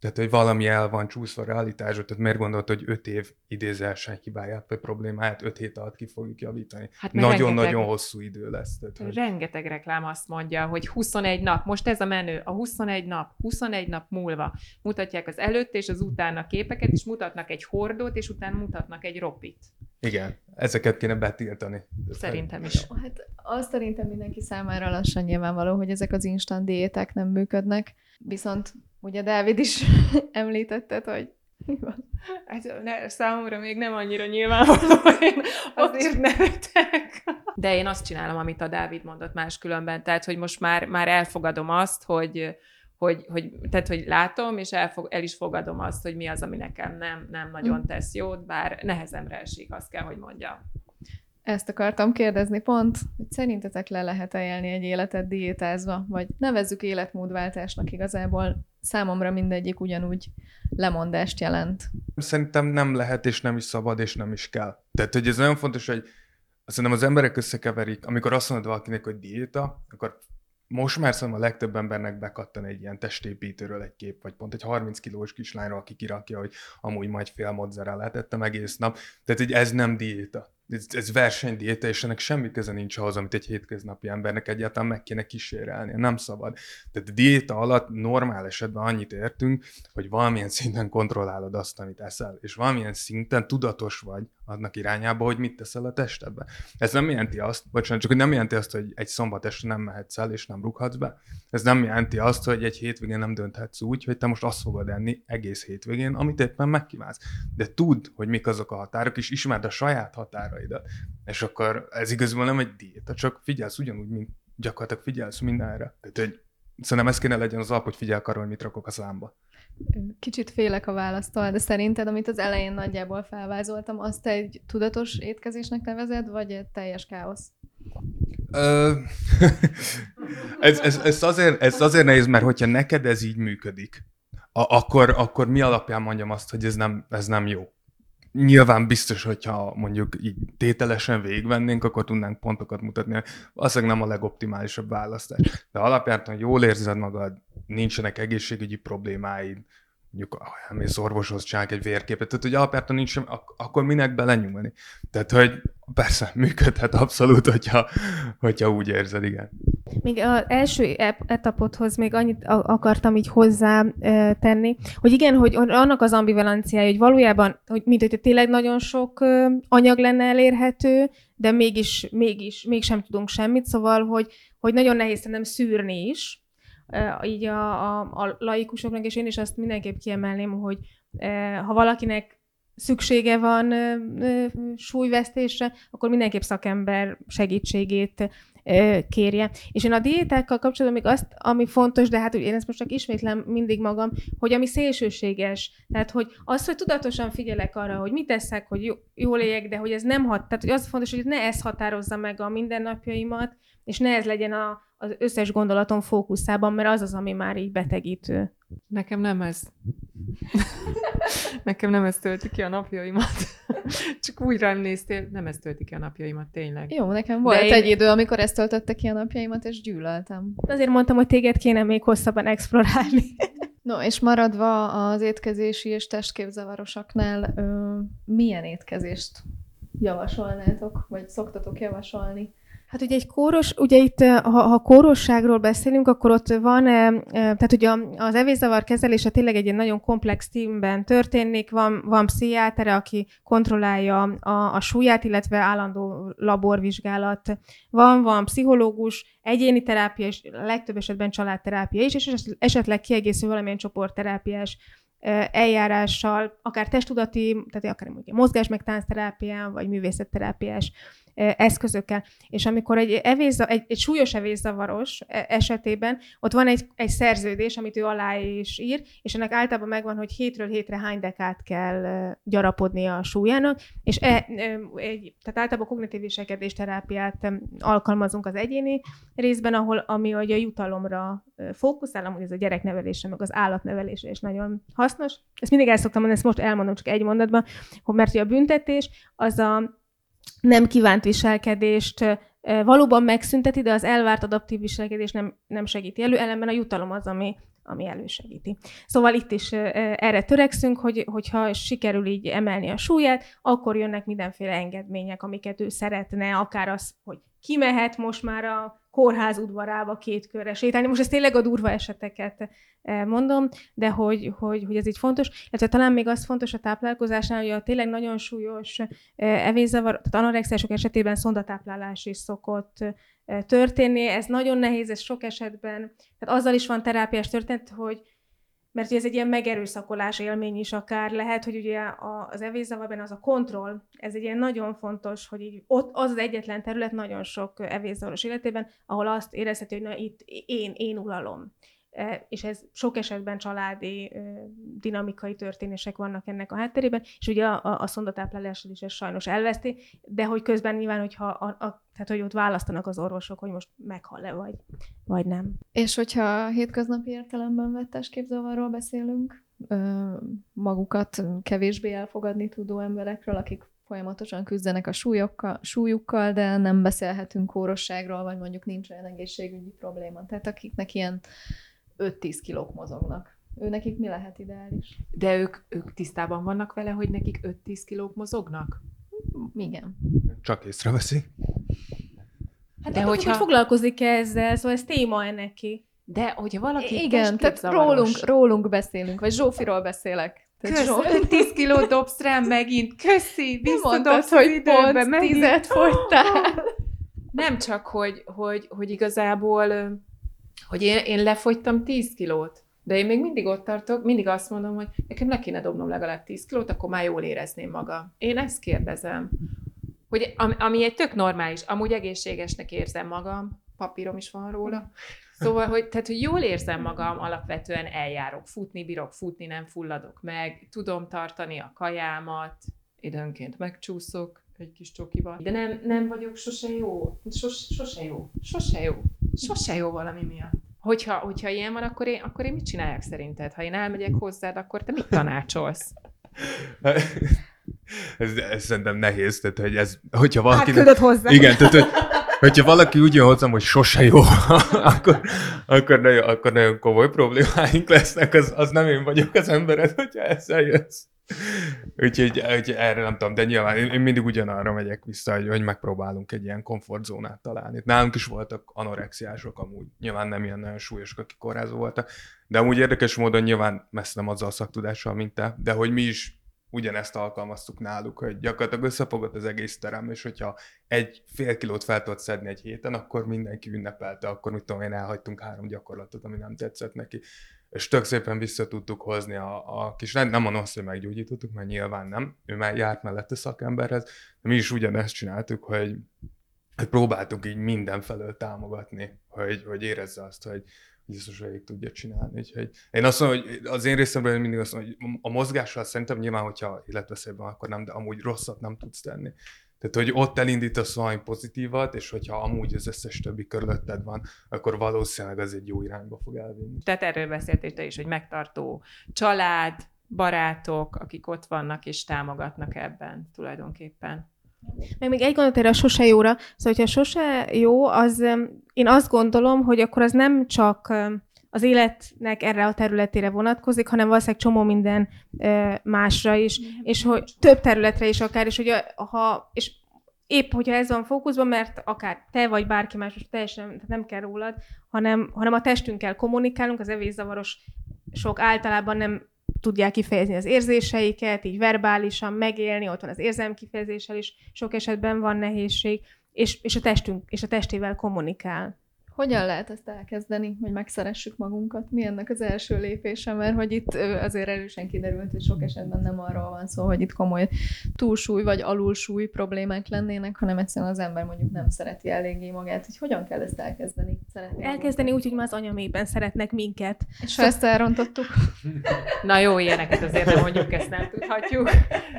D: tehát, hogy valami el van csúszva a realitásra, tehát miért gondolt, hogy öt év idézelsen hibáját vagy problémáját öt hét alatt ki fogjuk javítani? Hát Nagyon-nagyon nagyon hosszú idő lesz. Tehát,
A: hogy... Rengeteg reklám azt mondja, hogy 21 nap, most ez a menő, a 21 nap, 21 nap múlva mutatják az előtt és az utána képeket, és mutatnak egy hordót, és utána mutatnak egy ropit.
D: Igen, ezeket kéne betiltani.
A: Szerintem is.
B: Hát azt szerintem mindenki számára lassan nyilvánvaló, hogy ezek az instant diéták nem működnek, viszont ugye Dávid is említetted, hogy mi van?
A: Hát ne, számomra még nem annyira nyilvánvaló, én azért nevetek. De én azt csinálom, amit a Dávid mondott máskülönben, tehát, hogy most már, már elfogadom azt, hogy, hogy, hogy, tehát, hogy látom, és elfog, el is fogadom azt, hogy mi az, ami nekem nem, nem nagyon mm. tesz jót, bár nehezemre esik, azt kell, hogy mondjam.
B: Ezt akartam kérdezni pont, hogy szerintetek le lehet élni egy életet diétázva, vagy nevezzük életmódváltásnak igazából számomra mindegyik ugyanúgy lemondást jelent.
D: Szerintem nem lehet, és nem is szabad, és nem is kell. Tehát, hogy ez nagyon fontos, hogy szerintem az emberek összekeverik, amikor azt mondod valakinek, hogy diéta, akkor most már szerintem a legtöbb embernek bekattan egy ilyen testépítőről egy kép, vagy pont egy 30 kilós kislányról, aki kirakja, hogy amúgy majd fél mozzarella ettem egész nap. Tehát, hogy ez nem diéta ez, ez versenydiéta, és ennek semmi köze nincs ahhoz, amit egy hétköznapi embernek egyáltalán meg kéne kísérelni. Nem szabad. Tehát a diéta alatt normál esetben annyit értünk, hogy valamilyen szinten kontrollálod azt, amit eszel, és valamilyen szinten tudatos vagy annak irányába, hogy mit teszel a testedbe. Ez nem jelenti azt, bocsánat, csak hogy nem jelenti azt, hogy egy szombat este nem mehetsz el, és nem rughatsz be. Ez nem jelenti azt, hogy egy hétvégén nem dönthetsz úgy, hogy te most azt fogod enni egész hétvégén, amit éppen megkívánsz. De tudd, hogy mik azok a határok, és ismerd a saját határaidat. És akkor ez igazából nem egy diéta, csak figyelsz ugyanúgy, mint gyakorlatilag figyelsz mindenre. Tehát, hogy szerintem ez kéne legyen az alap, hogy figyelj hogy mit rakok a számba.
B: Kicsit félek a választól, de szerinted, amit az elején nagyjából felvázoltam, azt egy tudatos étkezésnek nevezed, vagy egy teljes káosz?
D: Ez, ez, ez, azért, ez azért nehéz, mert hogyha neked ez így működik, a, akkor, akkor mi alapján mondjam azt, hogy ez nem, ez nem jó? Nyilván biztos, hogyha mondjuk így tételesen végigvennénk, akkor tudnánk pontokat mutatni. Valószínűleg nem a legoptimálisabb választás. De alapján, jól érzed magad, nincsenek egészségügyi problémáid, mondjuk elmész orvoshoz, csinálják egy vérképet, tehát hogy alapjártan nincs sem, ak- akkor minek belenyúlni? Tehát, hogy persze, működhet abszolút, hogyha, hogyha úgy érzed, igen.
C: Még az első etapothoz még annyit akartam így hozzá tenni, hogy igen, hogy annak az ambivalenciája, hogy valójában, hogy mint hogy tényleg nagyon sok anyag lenne elérhető, de mégis, mégis, mégsem tudunk semmit, szóval, hogy, hogy nagyon nehéz szerintem szűrni is, így a, a, a laikusoknak, és én is azt mindenképp kiemelném, hogy ha valakinek szüksége van súlyvesztésre, akkor mindenképp szakember segítségét kérje. És én a diétákkal kapcsolatban még azt, ami fontos, de hát én ezt most csak ismétlem mindig magam, hogy ami szélsőséges, tehát hogy az, hogy tudatosan figyelek arra, hogy mit teszek, hogy jól éljek, de hogy ez nem hat, tehát hogy az fontos, hogy ne ez határozza meg a mindennapjaimat, és ne ez legyen a, az összes gondolatom fókuszában, mert az az, ami már így betegítő.
A: Nekem nem ez. Nekem nem ez tölti ki a napjaimat. Csak úgy rám néztél, nem ez tölti ki a napjaimat, tényleg.
B: Jó, nekem volt én... egy idő, amikor ez töltötte ki a napjaimat, és gyűlöltem.
C: Azért mondtam, hogy téged kéne még hosszabban explorálni.
B: no, és maradva az étkezési és testképzavarosaknál, ö, milyen étkezést javasolnátok, vagy szoktatok javasolni?
C: Hát ugye egy kóros, ugye itt, ha, ha kórosságról beszélünk, akkor ott van, tehát ugye az evészavar kezelése tényleg egy nagyon komplex teamben történik, van, van pszichiátere, aki kontrollálja a, a súlyát, illetve állandó laborvizsgálat, van, van pszichológus, egyéni terápia, és legtöbb esetben családterápia is, és esetleg kiegészül valamilyen csoportterápiás eljárással, akár testtudati, tehát akár mondjuk mozgás meg vagy művészetterápiás eszközökkel. És amikor egy, evészza, egy, egy súlyos evészavaros e, esetében, ott van egy, egy szerződés, amit ő alá is ír, és ennek általában megvan, hogy hétről hétre hány dekát kell gyarapodni a súlyának, és e, egy, tehát általában kognitív viselkedés terápiát alkalmazunk az egyéni részben, ahol ami a jutalomra fókuszál, amúgy ez a gyereknevelésre, meg az állatnevelésre is nagyon hasznos. Ezt mindig el szoktam mondani, ezt most elmondom csak egy mondatban, hogy mert hogy a büntetés az a nem kívánt viselkedést valóban megszünteti, de az elvárt adaptív viselkedés nem, nem segíti elő, ellenben a jutalom az, ami, ami elősegíti. Szóval itt is erre törekszünk, hogy, hogyha sikerül így emelni a súlyát, akkor jönnek mindenféle engedmények, amiket ő szeretne, akár az, hogy kimehet most már a kórház udvarába két körre sétálni. Most ezt tényleg a durva eseteket eh, mondom, de hogy, hogy, hogy ez így fontos. Illetve talán még az fontos a táplálkozásnál, hogy a tényleg nagyon súlyos eh, evészavar, tehát anorexiások esetében szondatáplálás is szokott eh, történni. Ez nagyon nehéz, ez sok esetben. Tehát azzal is van terápiás történet, hogy mert ez egy ilyen megerőszakolás élmény is akár lehet, hogy ugye az evészavarban az a kontroll, ez egy ilyen nagyon fontos, hogy így ott az az egyetlen terület nagyon sok evészavaros életében, ahol azt érezheti, hogy na itt én, én uralom. E, és ez sok esetben családi dinamikai történések vannak ennek a hátterében, és ugye a, a, a szondatáplálással is ez sajnos elveszti, de hogy közben nyilván, hogyha a, a, tehát, hogy ott választanak az orvosok, hogy most meghal-e vagy, vagy nem.
B: És hogyha hétköznapi értelemben vett testképzavarról beszélünk, magukat kevésbé elfogadni tudó emberekről, akik folyamatosan küzdenek a súlyokkal, súlyukkal, de nem beszélhetünk kórosságról, vagy mondjuk nincs olyan egészségügyi probléma. Tehát akiknek ilyen 5-10 kilók mozognak. Ő nekik mi lehet ideális?
A: De ők, ők tisztában vannak vele, hogy nekik 5-10 kilók mozognak?
B: Igen.
D: Csak észreveszi.
C: Hát de hogyha... Hogy foglalkozik -e ezzel, szóval ez téma-e neki?
A: De hogyha valaki
B: Igen, tehát rólunk, rólunk beszélünk, vagy Zsófiról beszélek.
A: Kösz, 10 kilót dobsz rám megint, köszi, visszadobsz hogy időbe, pont
B: megint. tizet fogytál.
A: Nem csak, hogy, hogy, hogy igazából hogy én, én lefogytam 10 kilót, de én még mindig ott tartok, mindig azt mondom, hogy nekem le kéne dobnom legalább 10 kilót, akkor már jól érezném magam. Én ezt kérdezem. Hogy ami, egy tök normális, amúgy egészségesnek érzem magam, papírom is van róla. Szóval, hogy, tehát, hogy jól érzem magam, alapvetően eljárok, futni bírok, futni nem fulladok meg, tudom tartani a kajámat, időnként megcsúszok egy kis csokival, de nem, nem vagyok sose jó, sose, sose jó, sose jó. Sose jó valami miatt. Hogyha, hogyha ilyen van, akkor én, akkor én mit csináljak szerinted? Ha én elmegyek hozzád, akkor te mit tanácsolsz?
D: ez, ez szerintem nehéz, tehát hogy ez, hogyha valaki...
C: Hát hozzá.
D: Igen, tehát hogy, hogyha valaki úgy jön hozzám, hogy sose jó, akkor, akkor, nagyon, akkor nagyon komoly problémáink lesznek, az, az nem én vagyok az embered, hogyha ezzel jössz. Úgyhogy, úgyhogy erre nem tudom, de nyilván én, én mindig ugyanarra megyek vissza, hogy, hogy megpróbálunk egy ilyen komfortzónát találni. Nálunk is voltak anorexiások amúgy, nyilván nem ilyen nagyon súlyosok, akik kórházó voltak, de amúgy érdekes módon nyilván messze nem azzal a szaktudással, mint te, de hogy mi is ugyanezt alkalmaztuk náluk, hogy gyakorlatilag összefogott az egész terem, és hogyha egy fél kilót fel tudott szedni egy héten, akkor mindenki ünnepelte, akkor mit tudom én, elhagytunk három gyakorlatot, ami nem tetszett neki és tök szépen vissza tudtuk hozni a, a kis, nem mondom azt, hogy meggyógyítottuk, mert nyilván nem, ő már járt mellette szakemberhez, de mi is ugyanezt csináltuk, hogy, hogy próbáltuk így mindenfelől támogatni, hogy, hogy érezze azt, hogy biztos végig tudja csinálni. Úgyhogy én azt mondom, hogy az én részemről mindig azt mondom, hogy a mozgással szerintem nyilván, hogyha életveszélyben, akkor nem, de amúgy rosszat nem tudsz tenni. Tehát, hogy ott elindítasz valami pozitívat, és hogyha amúgy az összes többi körülötted van, akkor valószínűleg az egy jó irányba fog elvinni.
A: Tehát erről beszéltél te is, hogy megtartó család, barátok, akik ott vannak és támogatnak ebben tulajdonképpen.
C: Meg még egy gondolat erre a sose jóra. Szóval, hogyha sose jó, az én azt gondolom, hogy akkor az nem csak az életnek erre a területére vonatkozik, hanem valószínűleg csomó minden másra is, és hogy több területre is akár, és hogy ha, és épp, hogyha ez van fókuszban, mert akár te vagy bárki más, most teljesen nem kell rólad, hanem, hanem a testünkkel kommunikálunk, az evészavaros sok általában nem tudják kifejezni az érzéseiket, így verbálisan megélni, ott van az érzelem kifejezéssel is, sok esetben van nehézség, és, és a testünk, és a testével kommunikál
B: Hogyan lehet ezt elkezdeni, hogy megszeressük magunkat? Mi ennek az első lépése? Mert hogy itt azért erősen kiderült, hogy sok esetben nem arról van szó, hogy itt komoly túlsúly vagy alulsúly problémák lennének, hanem egyszerűen az ember mondjuk nem szereti eléggé magát. Hogy hogyan kell ezt elkezdeni?
C: Szeretni elkezdeni úgy, hogy már az anyamében szeretnek minket.
B: És ha ezt elrontottuk?
A: Na jó, ilyeneket azért nem mondjuk, ezt nem tudhatjuk,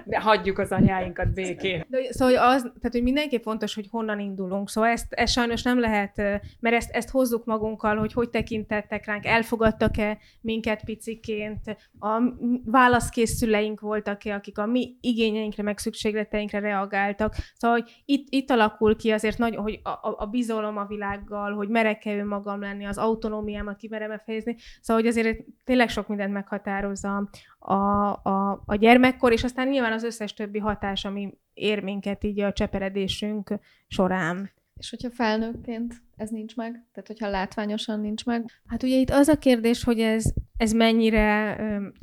A: de hagyjuk az anyáinkat békén.
C: De, szóval az, tehát, hogy mindenképp fontos, hogy honnan indulunk. Szóval ezt, ezt sajnos nem lehet, mert ezt, ezt hozzuk magunkkal, hogy hogy tekintettek ránk, elfogadtak-e minket piciként, a válaszkész szüleink voltak-e, akik a mi igényeinkre, meg szükségleteinkre reagáltak. Szóval, hogy itt, itt alakul ki azért nagyon, hogy a, a, bizalom a világgal, hogy merek-e önmagam lenni, az autonómiámat kimerem-e fejezni. Szóval, hogy azért tényleg sok mindent meghatározza a, a, a gyermekkor, és aztán nyilván az összes többi hatás, ami ér minket így a cseperedésünk során.
B: És hogyha felnőttként ez nincs meg? Tehát, hogyha látványosan nincs meg?
C: Hát ugye itt az a kérdés, hogy ez, ez mennyire,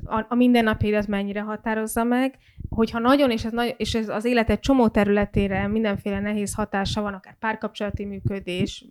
C: a, a mindennapjaidat mennyire határozza meg, hogyha nagyon, és ez, nagy, és ez az életed csomó területére mindenféle nehéz hatása van, akár párkapcsolati működés,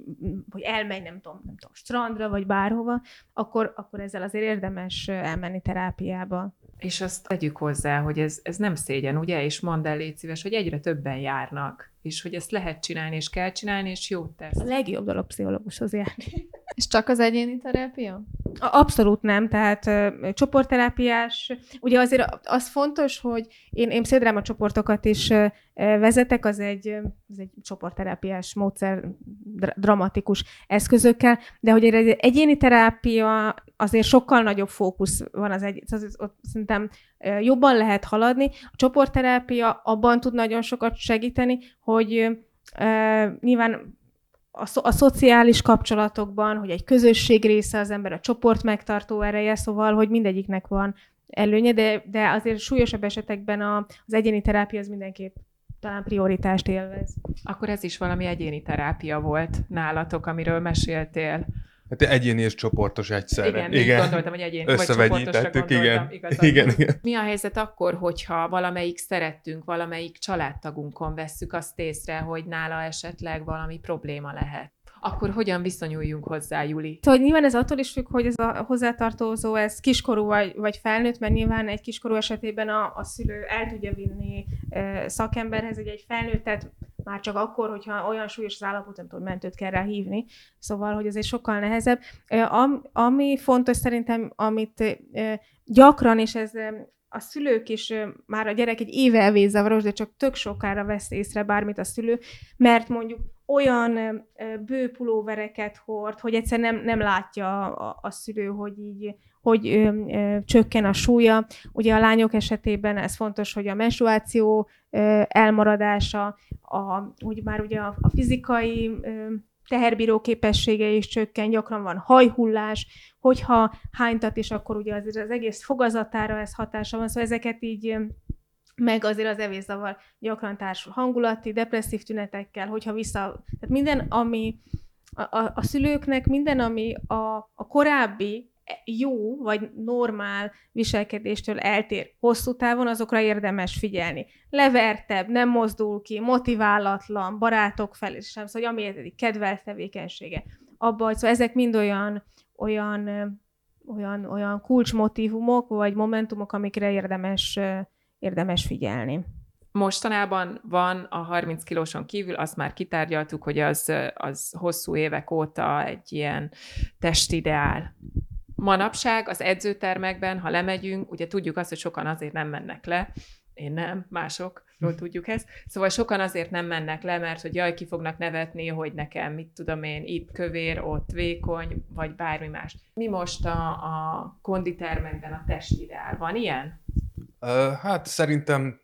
C: vagy elmegy, nem tudom, nem tudom, strandra, vagy bárhova, akkor, akkor ezzel azért érdemes elmenni terápiába.
A: És azt tegyük hozzá, hogy ez, ez nem szégyen, ugye? És mondd el, légy szíves, hogy egyre többen járnak, és hogy ezt lehet csinálni, és kell csinálni, és jót tesz.
C: A legjobb dolog pszichológushoz járni.
B: És csak az egyéni terápia?
C: Abszolút nem, tehát uh, csoportterápiás. Ugye azért az fontos, hogy én, én pszichodráma csoportokat is uh, vezetek, az egy, az egy csoportterápiás módszer dr- dramatikus eszközökkel, de hogy egy egyéni terápia azért sokkal nagyobb fókusz van az egy, az, az, szerintem jobban lehet haladni. A csoportterápia abban tud nagyon sokat segíteni, hogy nyilván a, szo- a szociális kapcsolatokban, hogy egy közösség része az ember, a csoport megtartó ereje, szóval, hogy mindegyiknek van előnye, de, de azért súlyosabb esetekben a, az egyéni terápia az mindenképp talán prioritást élvez.
A: Akkor ez is valami egyéni terápia volt nálatok, amiről meséltél.
D: Hát egyéni és csoportos egyszerre.
A: Igen, igen. gondoltam, hogy egyéni vagy csoportosra
D: igen. igen, igen.
A: Mi a helyzet akkor, hogyha valamelyik szerettünk, valamelyik családtagunkon vesszük azt észre, hogy nála esetleg valami probléma lehet? akkor hogyan viszonyuljunk hozzá, Juli?
C: Szóval nyilván ez attól is függ, hogy ez a hozzátartozó, ez kiskorú vagy, vagy felnőtt, mert nyilván egy kiskorú esetében a, a szülő el tudja vinni e, szakemberhez, egy, egy felnőttet már csak akkor, hogyha olyan súlyos az állapot, nem tudom, mentőt kell rá hívni. Szóval, hogy azért sokkal nehezebb. Am, ami fontos szerintem, amit gyakran, és ez a szülők is, már a gyerek egy éve elvészavaros, de csak tök sokára vesz észre bármit a szülő, mert mondjuk olyan bő pulóvereket hord, hogy egyszer nem, nem látja a, a szülő, hogy így hogy ö, ö, csökken a súlya. Ugye a lányok esetében ez fontos, hogy a menstruáció ö, elmaradása, a, úgy már ugye a, a fizikai ö, teherbíró képessége is csökken, gyakran van hajhullás, hogyha hánytat, és akkor ugye azért az egész fogazatára ez hatása van, szóval ezeket így meg azért az evészavar gyakran társul hangulati, depresszív tünetekkel, hogyha vissza... Tehát minden, ami a, a, a szülőknek, minden, ami a, a korábbi jó vagy normál viselkedéstől eltér hosszú távon, azokra érdemes figyelni. Levertebb, nem mozdul ki, motiválatlan, barátok felé sem, szóval ami egy kedvelt tevékenysége. Abba, szóval ezek mind olyan, olyan, olyan, olyan kulcsmotívumok, vagy momentumok, amikre érdemes, érdemes figyelni.
A: Mostanában van a 30 kilóson kívül, azt már kitárgyaltuk, hogy az, az hosszú évek óta egy ilyen testideál manapság az edzőtermekben, ha lemegyünk, ugye tudjuk azt, hogy sokan azért nem mennek le, én nem, mások, jól hm. tudjuk ezt. Szóval sokan azért nem mennek le, mert hogy jaj, ki fognak nevetni, hogy nekem, mit tudom én, itt kövér, ott vékony, vagy bármi más. Mi most a, a konditermekben a testideál? Van ilyen?
D: Hát szerintem,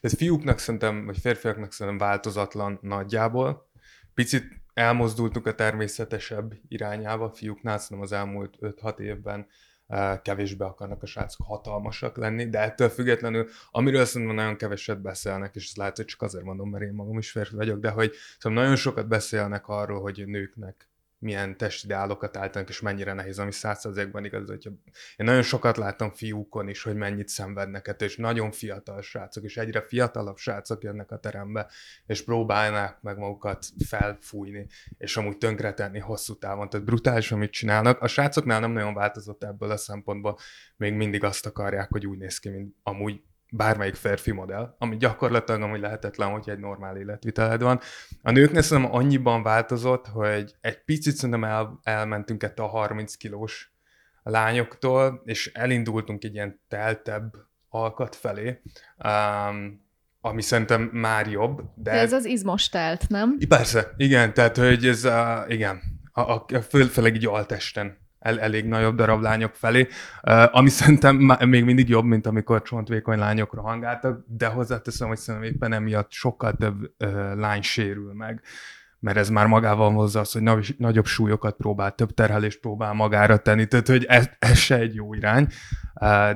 D: ez fiúknak szerintem, vagy férfiaknak szerintem változatlan nagyjából. Picit elmozdultunk a természetesebb irányába, fiúknál szerintem az elmúlt 5-6 évben eh, kevésbé akarnak a srácok hatalmasak lenni, de ettől függetlenül, amiről szerintem nagyon keveset beszélnek, és ezt lehet, hogy csak azért mondom, mert én magam is férfi vagyok, de hogy szóval nagyon sokat beszélnek arról, hogy nőknek milyen testideálokat állítanak, és mennyire nehéz, ami százszerzékben igaz, hogyha én nagyon sokat láttam fiúkon is, hogy mennyit szenvednek ettől, és nagyon fiatal srácok, és egyre fiatalabb srácok jönnek a terembe, és próbálnák meg magukat felfújni, és amúgy tönkretenni hosszú távon. Tehát brutális, amit csinálnak. A srácoknál nem nagyon változott ebből a szempontból, még mindig azt akarják, hogy úgy néz ki, mint amúgy bármelyik férfi modell, ami gyakorlatilag amúgy lehetetlen, hogy egy normál életviteled van. A nőknél szerintem annyiban változott, hogy egy picit szerintem el, elmentünk ettől a 30 kilós lányoktól, és elindultunk egy ilyen teltebb alkat felé, um, ami szerintem már jobb. De,
B: de ez az izmos telt, nem?
D: Persze, igen, tehát hogy ez, uh, igen, a, a, a főleg így altesten el, elég nagyobb darab lányok felé, ami szerintem még mindig jobb, mint amikor csontvékony lányok rohangáltak, de hozzáteszem, hogy szerintem éppen emiatt sokkal több lány sérül meg mert ez már magával hozza azt, hogy nagy, nagyobb súlyokat próbál, több terhelést próbál magára tenni, tehát hogy ez, ez se egy jó irány,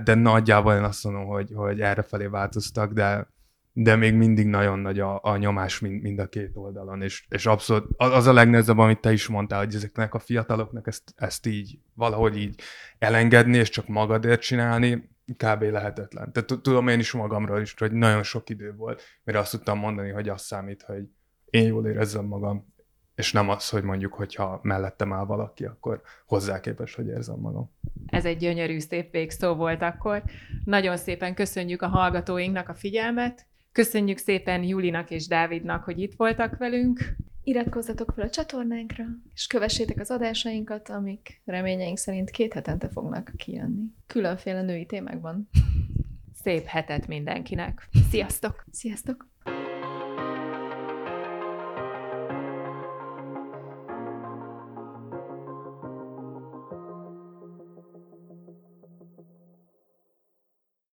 D: de nagyjából én azt mondom, hogy, hogy erre felé változtak, de de még mindig nagyon nagy a, a nyomás mind, mind a két oldalon, és, és abszolút az a legnehezebb, amit te is mondtál, hogy ezeknek a fiataloknak ezt, ezt így valahogy így elengedni, és csak magadért csinálni, kb. lehetetlen. Tehát tudom én is magamról is, hogy nagyon sok idő volt, mire azt tudtam mondani, hogy azt számít, hogy én jól érezzem magam, és nem az, hogy mondjuk, hogyha mellettem áll valaki, akkor hozzá képes, hogy érzem magam.
A: Ez egy gyönyörű, szép végszó volt akkor. Nagyon szépen köszönjük a hallgatóinknak a figyelmet, Köszönjük szépen Julinak és Dávidnak, hogy itt voltak velünk.
B: Iratkozzatok fel a csatornánkra, és kövessétek az adásainkat, amik reményeink szerint két hetente fognak kijönni. Különféle női témákban.
A: Szép hetet mindenkinek. Sziasztok!
B: Sziasztok!